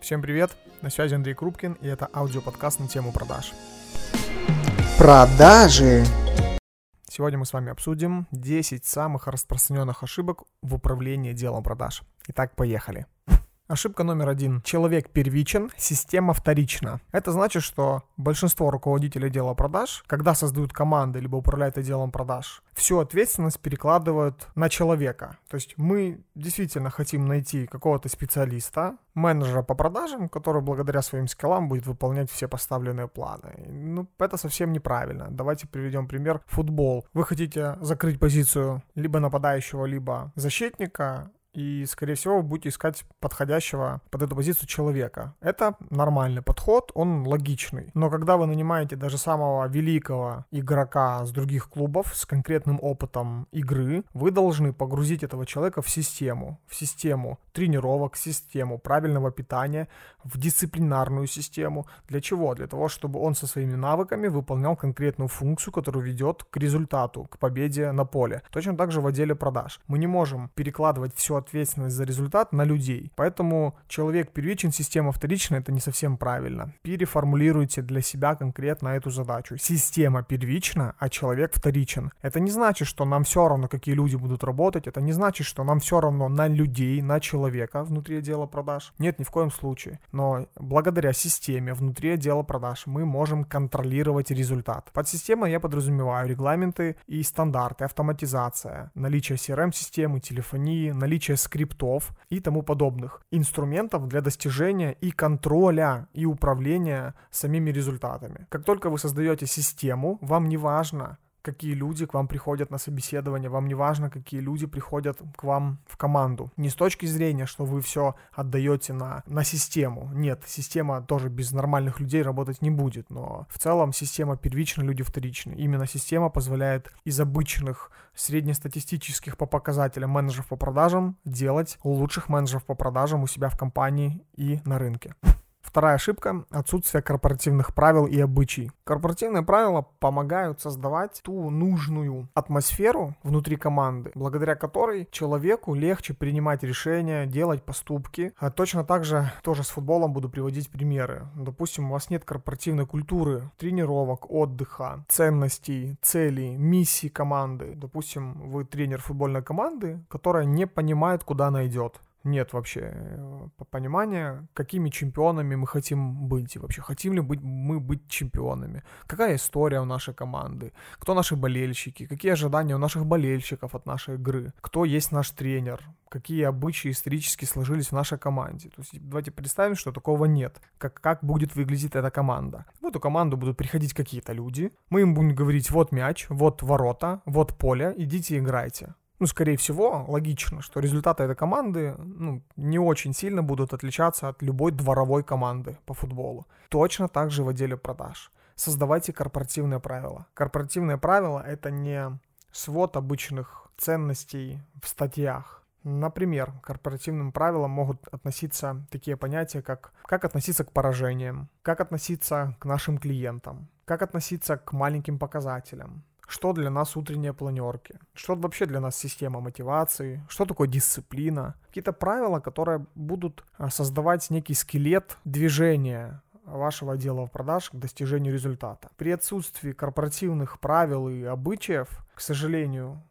Всем привет, на связи Андрей Крупкин, и это аудиоподкаст на тему продаж. Продажи. Сегодня мы с вами обсудим 10 самых распространенных ошибок в управлении делом продаж. Итак, поехали. Ошибка номер один. Человек первичен, система вторична. Это значит, что большинство руководителей дела продаж, когда создают команды либо управляют отделом продаж, всю ответственность перекладывают на человека. То есть мы действительно хотим найти какого-то специалиста, менеджера по продажам, который благодаря своим скиллам будет выполнять все поставленные планы. Ну, это совсем неправильно. Давайте приведем пример. Футбол. Вы хотите закрыть позицию либо нападающего, либо защитника, и, скорее всего, вы будете искать подходящего под эту позицию человека. Это нормальный подход, он логичный. Но когда вы нанимаете даже самого великого игрока с других клубов с конкретным опытом игры, вы должны погрузить этого человека в систему, в систему тренировок, в систему правильного питания, в дисциплинарную систему. Для чего? Для того, чтобы он со своими навыками выполнял конкретную функцию, которая ведет к результату, к победе на поле. Точно так же в отделе продаж. Мы не можем перекладывать все ответственность за результат на людей. Поэтому человек первичен, система вторична, это не совсем правильно. Переформулируйте для себя конкретно эту задачу. Система первична, а человек вторичен. Это не значит, что нам все равно, какие люди будут работать, это не значит, что нам все равно на людей, на человека внутри отдела продаж. Нет, ни в коем случае. Но благодаря системе внутри отдела продаж мы можем контролировать результат. Под системой я подразумеваю регламенты и стандарты, автоматизация, наличие CRM-системы, телефонии, наличие наличие скриптов и тому подобных инструментов для достижения и контроля и управления самими результатами. Как только вы создаете систему, вам не важно, какие люди к вам приходят на собеседование, вам не важно, какие люди приходят к вам в команду. Не с точки зрения, что вы все отдаете на, на систему. Нет, система тоже без нормальных людей работать не будет, но в целом система первична, люди вторичны. Именно система позволяет из обычных среднестатистических по показателям менеджеров по продажам делать лучших менеджеров по продажам у себя в компании и на рынке. Вторая ошибка – отсутствие корпоративных правил и обычай. Корпоративные правила помогают создавать ту нужную атмосферу внутри команды, благодаря которой человеку легче принимать решения, делать поступки. А точно так же тоже с футболом буду приводить примеры. Допустим, у вас нет корпоративной культуры, тренировок, отдыха, ценностей, целей, миссий команды. Допустим, вы тренер футбольной команды, которая не понимает, куда она идет нет вообще э, понимания, какими чемпионами мы хотим быть и вообще хотим ли быть, мы быть чемпионами, какая история у нашей команды, кто наши болельщики, какие ожидания у наших болельщиков от нашей игры, кто есть наш тренер, какие обычаи исторически сложились в нашей команде. То есть давайте представим, что такого нет. Как, как будет выглядеть эта команда. В эту команду будут приходить какие-то люди, мы им будем говорить, вот мяч, вот ворота, вот поле, идите играйте ну, скорее всего, логично, что результаты этой команды ну, не очень сильно будут отличаться от любой дворовой команды по футболу. Точно так же в отделе продаж. Создавайте корпоративные правила. Корпоративные правила — это не свод обычных ценностей в статьях. Например, к корпоративным правилам могут относиться такие понятия, как как относиться к поражениям, как относиться к нашим клиентам, как относиться к маленьким показателям, что для нас утренние планерки, что вообще для нас система мотивации, что такое дисциплина, какие-то правила, которые будут а, создавать некий скелет движения вашего отдела продаж к достижению результата. При отсутствии корпоративных правил и обычаев, к сожалению,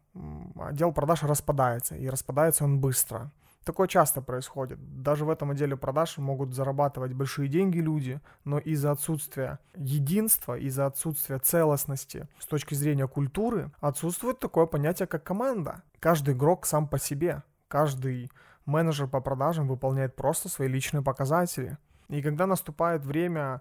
отдел продаж распадается, и распадается он быстро. Такое часто происходит. Даже в этом отделе продаж могут зарабатывать большие деньги люди, но из-за отсутствия единства, из-за отсутствия целостности с точки зрения культуры отсутствует такое понятие, как команда. Каждый игрок сам по себе. Каждый менеджер по продажам выполняет просто свои личные показатели. И когда наступает время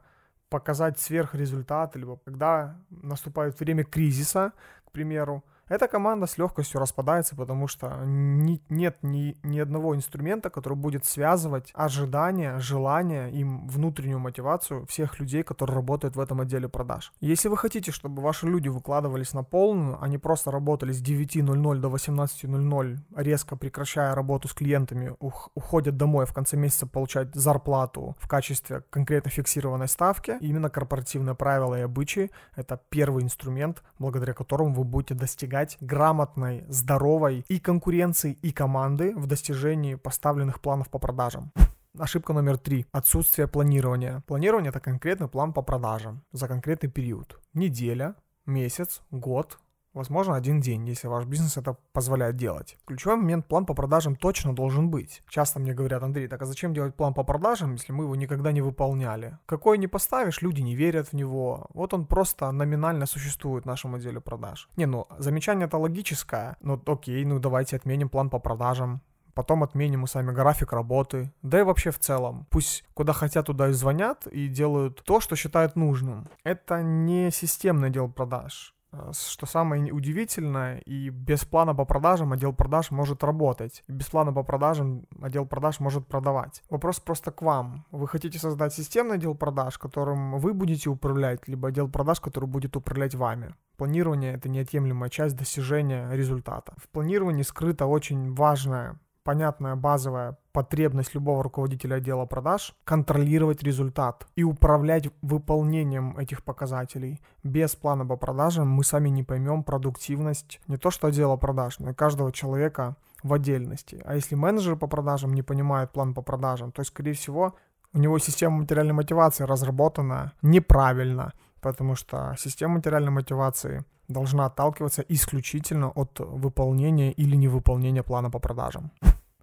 показать сверхрезультат, либо когда наступает время кризиса, к примеру, эта команда с легкостью распадается, потому что ни, нет ни, ни одного инструмента, который будет связывать ожидания, желания и внутреннюю мотивацию всех людей, которые работают в этом отделе продаж. Если вы хотите, чтобы ваши люди выкладывались на полную, а не просто работали с 9.00 до 18.00, резко прекращая работу с клиентами, ух, уходят домой в конце месяца получать зарплату в качестве конкретно фиксированной ставки, именно корпоративные правила и обычаи — это первый инструмент, благодаря которому вы будете достигать достигать грамотной, здоровой и конкуренции, и команды в достижении поставленных планов по продажам. Ошибка номер три. Отсутствие планирования. Планирование – это конкретный план по продажам за конкретный период. Неделя, месяц, год, возможно, один день, если ваш бизнес это позволяет делать. Ключевой момент план по продажам точно должен быть. Часто мне говорят, Андрей, так а зачем делать план по продажам, если мы его никогда не выполняли? Какой не поставишь, люди не верят в него. Вот он просто номинально существует в нашем отделе продаж. Не, ну, замечание это логическое. Ну, окей, ну давайте отменим план по продажам потом отменим мы сами график работы, да и вообще в целом. Пусть куда хотят, туда и звонят и делают то, что считают нужным. Это не системный отдел продаж. Э, что самое удивительное, и без плана по продажам отдел продаж может работать. И без плана по продажам отдел продаж может продавать. Вопрос просто к вам. Вы хотите создать системный отдел продаж, которым вы будете управлять, либо отдел продаж, который будет управлять вами. Планирование — это неотъемлемая часть достижения результата. В планировании скрыта очень важная понятная базовая потребность любого руководителя отдела продаж контролировать результат и управлять выполнением этих показателей. Без плана по продажам мы сами не поймем продуктивность не то что отдела продаж, но и каждого человека в отдельности. А если менеджер по продажам не понимает план по продажам, то, скорее всего, у него система материальной мотивации разработана неправильно, потому что система материальной мотивации должна отталкиваться исключительно от выполнения или невыполнения плана по продажам.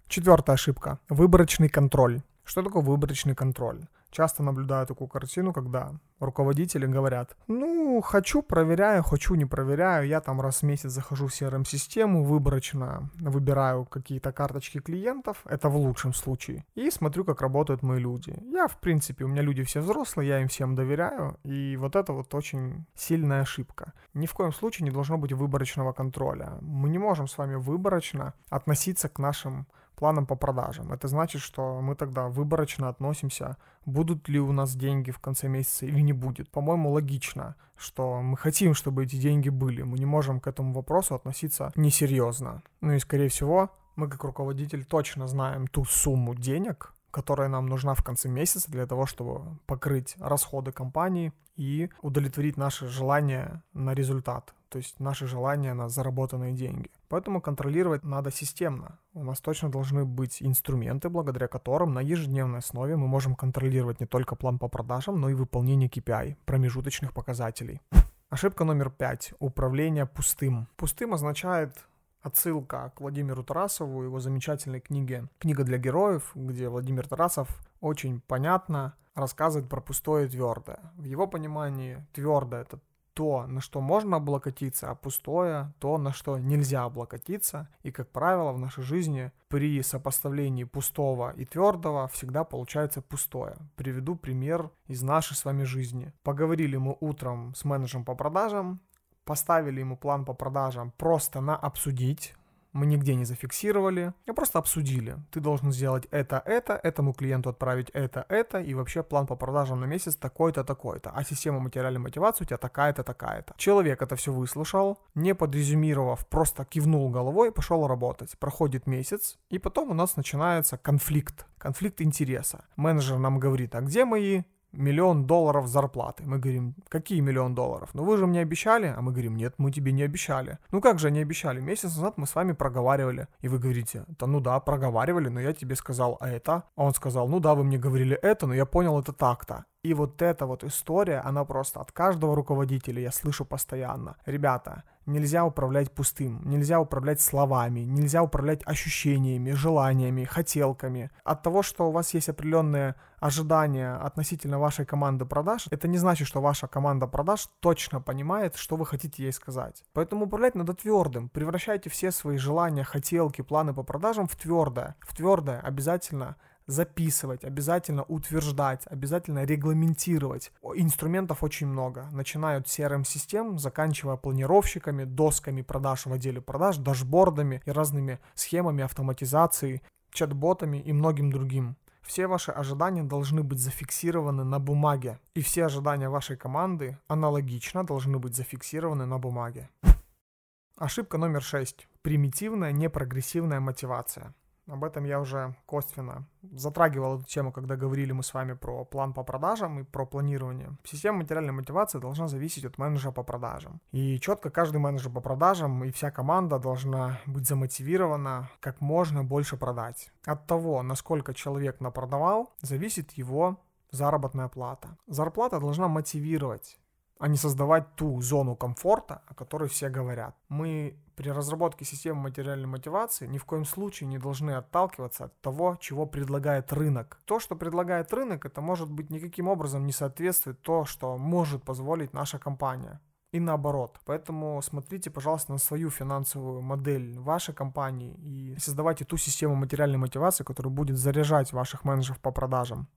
Четвертая ошибка. Выборочный контроль. Что такое выборочный контроль? Часто наблюдаю такую картину, когда руководители говорят, ну, хочу, проверяю, хочу, не проверяю, я там раз в месяц захожу в CRM-систему, выборочно выбираю какие-то карточки клиентов, это в лучшем случае, и смотрю, как работают мои люди. Я, в принципе, у меня люди все взрослые, я им всем доверяю, и вот это вот очень сильная ошибка. Ни в коем случае не должно быть выборочного контроля. Мы не можем с вами выборочно относиться к нашим планом по продажам. Это значит, что мы тогда выборочно относимся, будут ли у нас деньги в конце месяца или не будет. По-моему, логично, что мы хотим, чтобы эти деньги были. Мы не можем к этому вопросу относиться несерьезно. Ну и, скорее всего, мы как руководитель точно знаем ту сумму денег, которая нам нужна в конце месяца для того, чтобы покрыть расходы компании и удовлетворить наши желания на результат, то есть наши желания на заработанные деньги. Поэтому контролировать надо системно. У нас точно должны быть инструменты, благодаря которым на ежедневной основе мы можем контролировать не только план по продажам, но и выполнение KPI, промежуточных показателей. Ошибка номер пять. Управление пустым. Пустым означает отсылка к Владимиру Тарасову, его замечательной книге «Книга для героев», где Владимир Тарасов очень понятно рассказывает про пустое и твердое. В его понимании твердое это то, на что можно облокотиться, а пустое, то, на что нельзя облокотиться. И, как правило, в нашей жизни при сопоставлении пустого и твердого всегда получается пустое. Приведу пример из нашей с вами жизни. Поговорили мы утром с менеджером по продажам, поставили ему план по продажам просто на обсудить, мы нигде не зафиксировали, а просто обсудили. Ты должен сделать это, это, этому клиенту отправить это, это, и вообще план по продажам на месяц такой-то, такой-то. А система материальной мотивации у тебя такая-то, такая-то. Человек это все выслушал, не подрезюмировав, просто кивнул головой пошел работать. Проходит месяц, и потом у нас начинается конфликт, конфликт интереса. Менеджер нам говорит, а где мои миллион долларов зарплаты. Мы говорим, какие миллион долларов? Ну вы же мне обещали. А мы говорим, нет, мы тебе не обещали. Ну как же не обещали? Месяц назад мы с вами проговаривали. И вы говорите, да ну да, проговаривали, но я тебе сказал это. А он сказал, ну да, вы мне говорили это, но я понял это так-то. И вот эта вот история, она просто от каждого руководителя, я слышу постоянно. Ребята, нельзя управлять пустым, нельзя управлять словами, нельзя управлять ощущениями, желаниями, хотелками. От того, что у вас есть определенные ожидания относительно вашей команды продаж, это не значит, что ваша команда продаж точно понимает, что вы хотите ей сказать. Поэтому управлять надо твердым. Превращайте все свои желания, хотелки, планы по продажам в твердое. В твердое обязательно записывать, обязательно утверждать, обязательно регламентировать. Инструментов очень много, начиная от CRM-систем, заканчивая планировщиками, досками продаж в отделе продаж, дашбордами и разными схемами автоматизации, чат-ботами и многим другим. Все ваши ожидания должны быть зафиксированы на бумаге, и все ожидания вашей команды аналогично должны быть зафиксированы на бумаге. Ошибка номер 6. Примитивная непрогрессивная мотивация. Об этом я уже косвенно затрагивал эту тему, когда говорили мы с вами про план по продажам и про планирование. Система материальной мотивации должна зависеть от менеджера по продажам. И четко каждый менеджер по продажам и вся команда должна быть замотивирована как можно больше продать. От того, насколько человек напродавал, зависит его заработная плата. Зарплата должна мотивировать а не создавать ту зону комфорта, о которой все говорят. Мы при разработке системы материальной мотивации ни в коем случае не должны отталкиваться от того, чего предлагает рынок. То, что предлагает рынок, это может быть никаким образом не соответствует то, что может позволить наша компания. И наоборот. Поэтому смотрите, пожалуйста, на свою финансовую модель вашей компании и создавайте ту систему материальной мотивации, которая будет заряжать ваших менеджеров по продажам.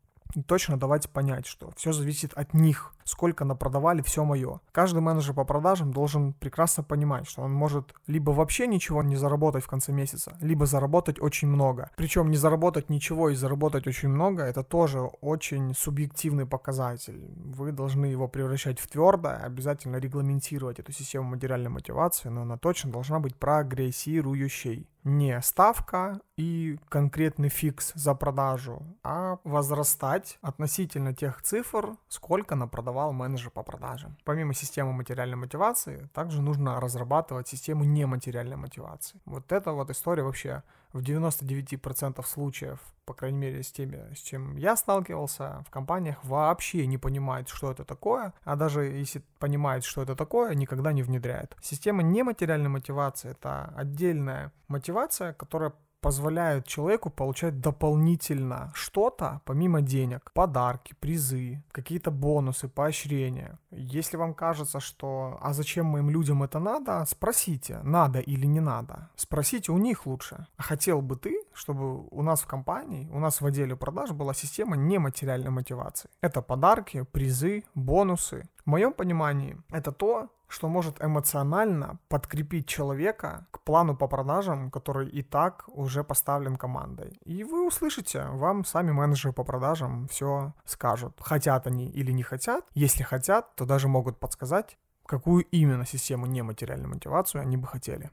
Точно давайте понять, что все зависит от них. Сколько напродавали, все мое. Каждый менеджер по продажам должен прекрасно понимать, что он может либо вообще ничего не заработать в конце месяца, либо заработать очень много. Причем не заработать ничего и заработать очень много, это тоже очень субъективный показатель. Вы должны его превращать в твердое, обязательно регламентировать эту систему материальной мотивации, но она точно должна быть прогрессирующей не ставка и конкретный фикс за продажу, а возрастать относительно тех цифр, сколько напродавал менеджер по продажам. Помимо системы материальной мотивации, также нужно разрабатывать систему нематериальной мотивации. Вот эта вот история вообще в 99% случаев, по крайней мере, с теми, с чем я сталкивался, в компаниях вообще не понимают, что это такое, а даже если понимают, что это такое, никогда не внедряют. Система нематериальной мотивации — это отдельная мотивация, которая позволяют человеку получать дополнительно что-то помимо денег. Подарки, призы, какие-то бонусы, поощрения. Если вам кажется, что «а зачем моим людям это надо?», спросите, надо или не надо. Спросите у них лучше. А хотел бы ты, чтобы у нас в компании, у нас в отделе продаж была система нематериальной мотивации? Это подарки, призы, бонусы. В моем понимании это то, что может эмоционально подкрепить человека к плану по продажам, который и так уже поставлен командой. И вы услышите, вам сами менеджеры по продажам все скажут, хотят они или не хотят. Если хотят, то даже могут подсказать, какую именно систему нематериальной мотивацию они бы хотели.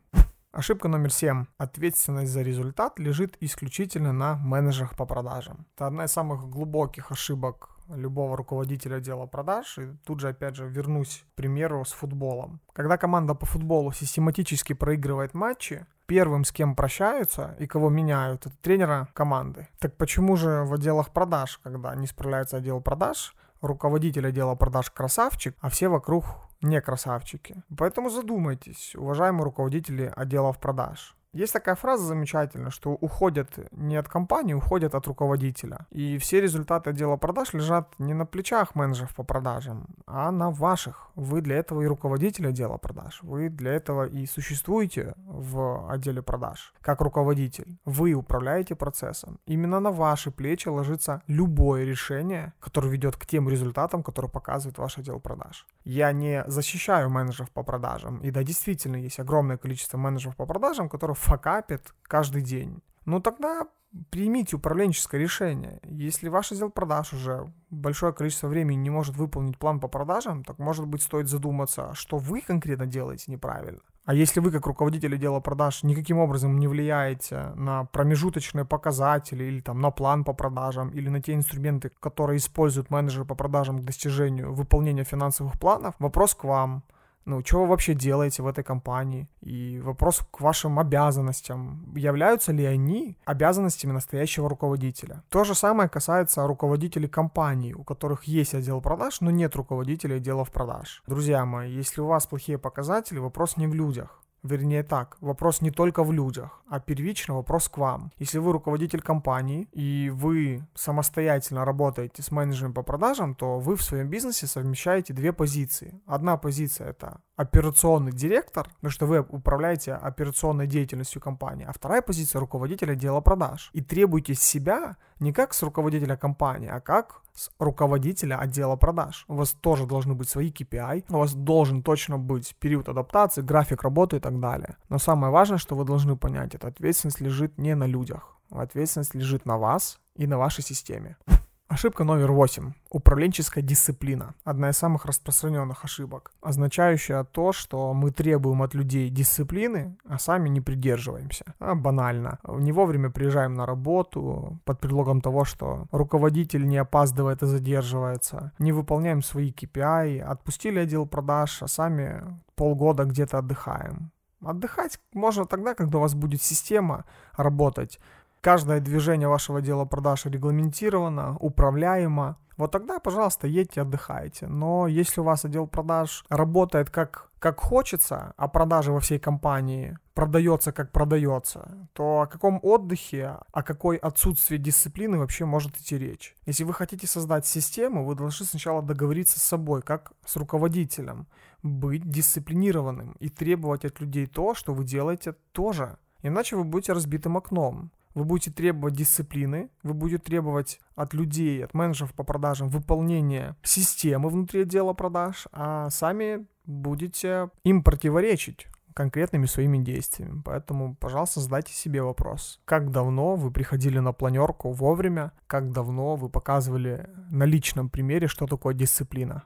Ошибка номер семь. Ответственность за результат лежит исключительно на менеджерах по продажам. Это одна из самых глубоких ошибок любого руководителя отдела продаж. И тут же, опять же, вернусь к примеру с футболом. Когда команда по футболу систематически проигрывает матчи, первым, с кем прощаются и кого меняют, это тренера команды. Так почему же в отделах продаж, когда не справляется отдел продаж, руководитель отдела продаж красавчик, а все вокруг не красавчики? Поэтому задумайтесь, уважаемые руководители отделов продаж. Есть такая фраза замечательная, что уходят не от компании, уходят от руководителя. И все результаты отдела продаж лежат не на плечах менеджеров по продажам, а на ваших. Вы для этого и руководитель отдела продаж. Вы для этого и существуете в отделе продаж как руководитель. Вы управляете процессом. Именно на ваши плечи ложится любое решение, которое ведет к тем результатам, которые показывает ваш отдел продаж. Я не защищаю менеджеров по продажам. И да, действительно, есть огромное количество менеджеров по продажам, которые факапит каждый день, ну тогда примите управленческое решение. Если ваш отдел продаж уже большое количество времени не может выполнить план по продажам, так может быть стоит задуматься, что вы конкретно делаете неправильно. А если вы как руководитель отдела продаж никаким образом не влияете на промежуточные показатели или там на план по продажам или на те инструменты, которые используют менеджеры по продажам к достижению выполнения финансовых планов, вопрос к вам – ну, что вы вообще делаете в этой компании? И вопрос к вашим обязанностям. Являются ли они обязанностями настоящего руководителя? То же самое касается руководителей компаний, у которых есть отдел продаж, но нет руководителя отделов продаж. Друзья мои, если у вас плохие показатели, вопрос не в людях. Вернее так, вопрос не только в людях, а первично вопрос к вам. Если вы руководитель компании и вы самостоятельно работаете с менеджером по продажам, то вы в своем бизнесе совмещаете две позиции. Одна позиция это операционный директор, потому что вы управляете операционной деятельностью компании, а вторая позиция руководителя отдела продаж. И требуете себя не как с руководителя компании, а как с руководителя отдела продаж. У вас тоже должны быть свои KPI, у вас должен точно быть период адаптации, график работы и так далее. Но самое важное, что вы должны понять, это ответственность лежит не на людях, ответственность лежит на вас и на вашей системе. Ошибка номер восемь. Управленческая дисциплина. Одна из самых распространенных ошибок, означающая то, что мы требуем от людей дисциплины, а сами не придерживаемся. А, банально. Не вовремя приезжаем на работу под предлогом того, что руководитель не опаздывает и задерживается. Не выполняем свои KPI, отпустили отдел продаж, а сами полгода где-то отдыхаем. Отдыхать можно тогда, когда у вас будет система работать, каждое движение вашего дела продаж регламентировано, управляемо, вот тогда, пожалуйста, едьте, отдыхайте. Но если у вас отдел продаж работает как, как хочется, а продажи во всей компании продается как продается, то о каком отдыхе, о какой отсутствии дисциплины вообще может идти речь? Если вы хотите создать систему, вы должны сначала договориться с собой, как с руководителем, быть дисциплинированным и требовать от людей то, что вы делаете тоже. Иначе вы будете разбитым окном вы будете требовать дисциплины, вы будете требовать от людей, от менеджеров по продажам выполнения системы внутри отдела продаж, а сами будете им противоречить конкретными своими действиями. Поэтому, пожалуйста, задайте себе вопрос. Как давно вы приходили на планерку вовремя? Как давно вы показывали на личном примере, что такое дисциплина?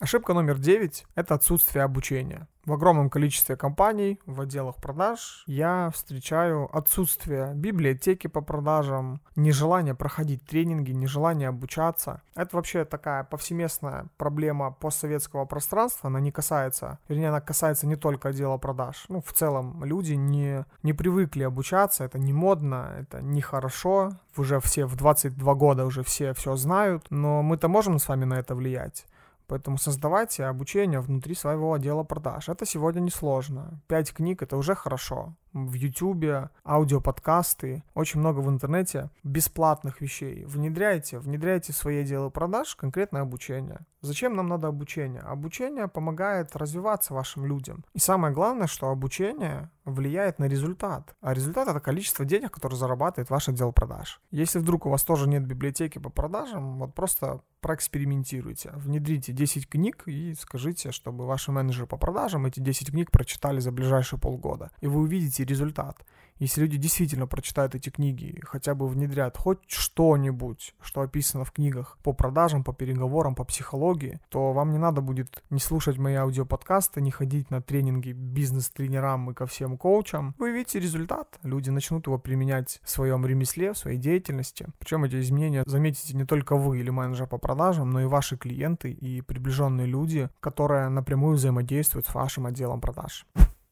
Ошибка номер 9 – это отсутствие обучения. В огромном количестве компаний в отделах продаж я встречаю отсутствие библиотеки по продажам, нежелание проходить тренинги, нежелание обучаться. Это вообще такая повсеместная проблема постсоветского пространства. Она не касается, вернее, она касается не только отдела продаж. Ну, в целом, люди не, не привыкли обучаться, это не модно, это нехорошо. Уже все в 22 года уже все все знают, но мы-то можем с вами на это влиять. Поэтому создавайте обучение внутри своего отдела продаж. Это сегодня несложно. Пять книг это уже хорошо в YouTube, аудиоподкасты, очень много в интернете бесплатных вещей. Внедряйте, внедряйте в свои отделы продаж конкретное обучение. Зачем нам надо обучение? Обучение помогает развиваться вашим людям. И самое главное, что обучение влияет на результат. А результат это количество денег, которые зарабатывает ваш отдел продаж. Если вдруг у вас тоже нет библиотеки по продажам, вот просто проэкспериментируйте. Внедрите 10 книг и скажите, чтобы ваши менеджеры по продажам эти 10 книг прочитали за ближайшие полгода. И вы увидите видите результат. Если люди действительно прочитают эти книги, хотя бы внедрят хоть что-нибудь, что описано в книгах по продажам, по переговорам, по психологии, то вам не надо будет не слушать мои аудиоподкасты, не ходить на тренинги бизнес-тренерам и ко всем коучам. Вы видите результат. Люди начнут его применять в своем ремесле, в своей деятельности. Причем эти изменения заметите не только вы или менеджер по продажам, но и ваши клиенты и приближенные люди, которые напрямую взаимодействуют с вашим отделом продаж.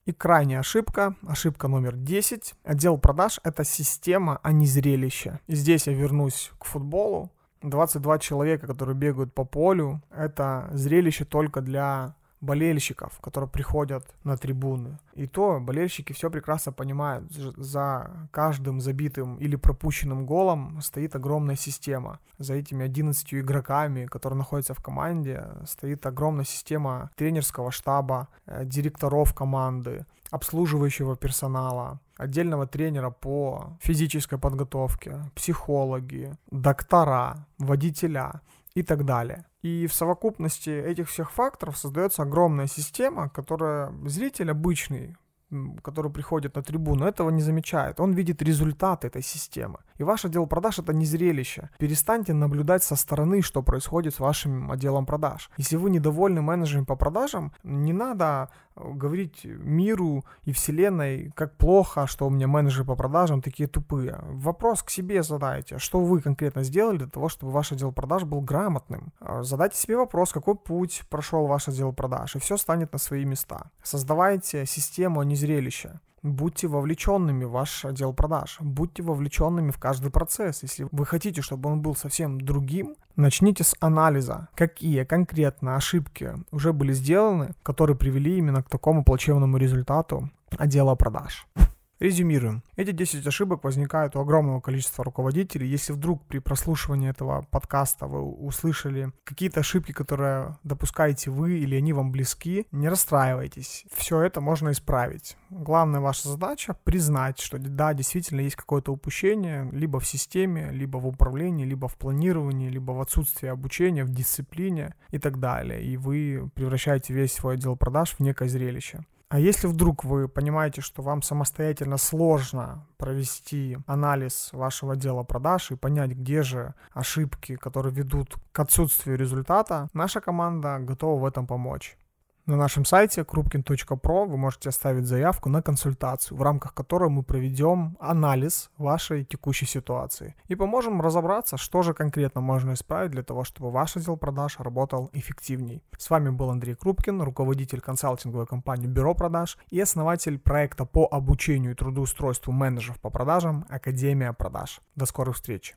И крайняя ошибка, ошибка номер 10. Отдел продаж — это система, а не зрелище. И здесь я вернусь к футболу. 22 человека, которые бегают по полю, это зрелище только для болельщиков, которые приходят на трибуны. И то болельщики все прекрасно понимают. За каждым забитым или пропущенным голом стоит огромная система. За этими 11 игроками, которые находятся в команде, стоит огромная система тренерского штаба, э, директоров команды, обслуживающего персонала, отдельного тренера по физической подготовке, психологи, доктора, водителя и так далее. И в совокупности этих всех факторов создается огромная система, которая зритель обычный, который приходит на трибуну, этого не замечает. Он видит результат этой системы. И ваш отдел продаж это не зрелище. Перестаньте наблюдать со стороны, что происходит с вашим отделом продаж. Если вы недовольны менеджером по продажам, не надо говорить миру и вселенной, как плохо, что у меня менеджеры по продажам такие тупые. Вопрос к себе задайте, что вы конкретно сделали для того, чтобы ваш отдел продаж был грамотным. А, задайте себе вопрос, какой путь прошел ваш отдел продаж, и все станет на свои места. Создавайте систему, а не зрелище будьте вовлеченными в ваш отдел продаж, будьте вовлеченными в каждый процесс. Если вы хотите, чтобы он был совсем другим, начните с анализа, какие конкретно ошибки уже были сделаны, которые привели именно к такому плачевному результату отдела продаж. Резюмируем. Эти 10 ошибок возникают у огромного количества руководителей. Если вдруг при прослушивании этого подкаста вы услышали какие-то ошибки, которые допускаете вы или они вам близки, не расстраивайтесь. Все это можно исправить. Главная ваша задача признать, что да, действительно есть какое-то упущение либо в системе, либо в управлении, либо в планировании, либо в отсутствии обучения, в дисциплине и так далее. И вы превращаете весь свой отдел продаж в некое зрелище. А если вдруг вы понимаете, что вам самостоятельно сложно провести анализ вашего дела продаж и понять, где же ошибки, которые ведут к отсутствию результата, наша команда готова в этом помочь. На нашем сайте krupkin.pro вы можете оставить заявку на консультацию, в рамках которой мы проведем анализ вашей текущей ситуации и поможем разобраться, что же конкретно можно исправить для того, чтобы ваш отдел продаж работал эффективней. С вами был Андрей Крупкин, руководитель консалтинговой компании Бюро продаж и основатель проекта по обучению и трудоустройству менеджеров по продажам Академия продаж. До скорых встреч!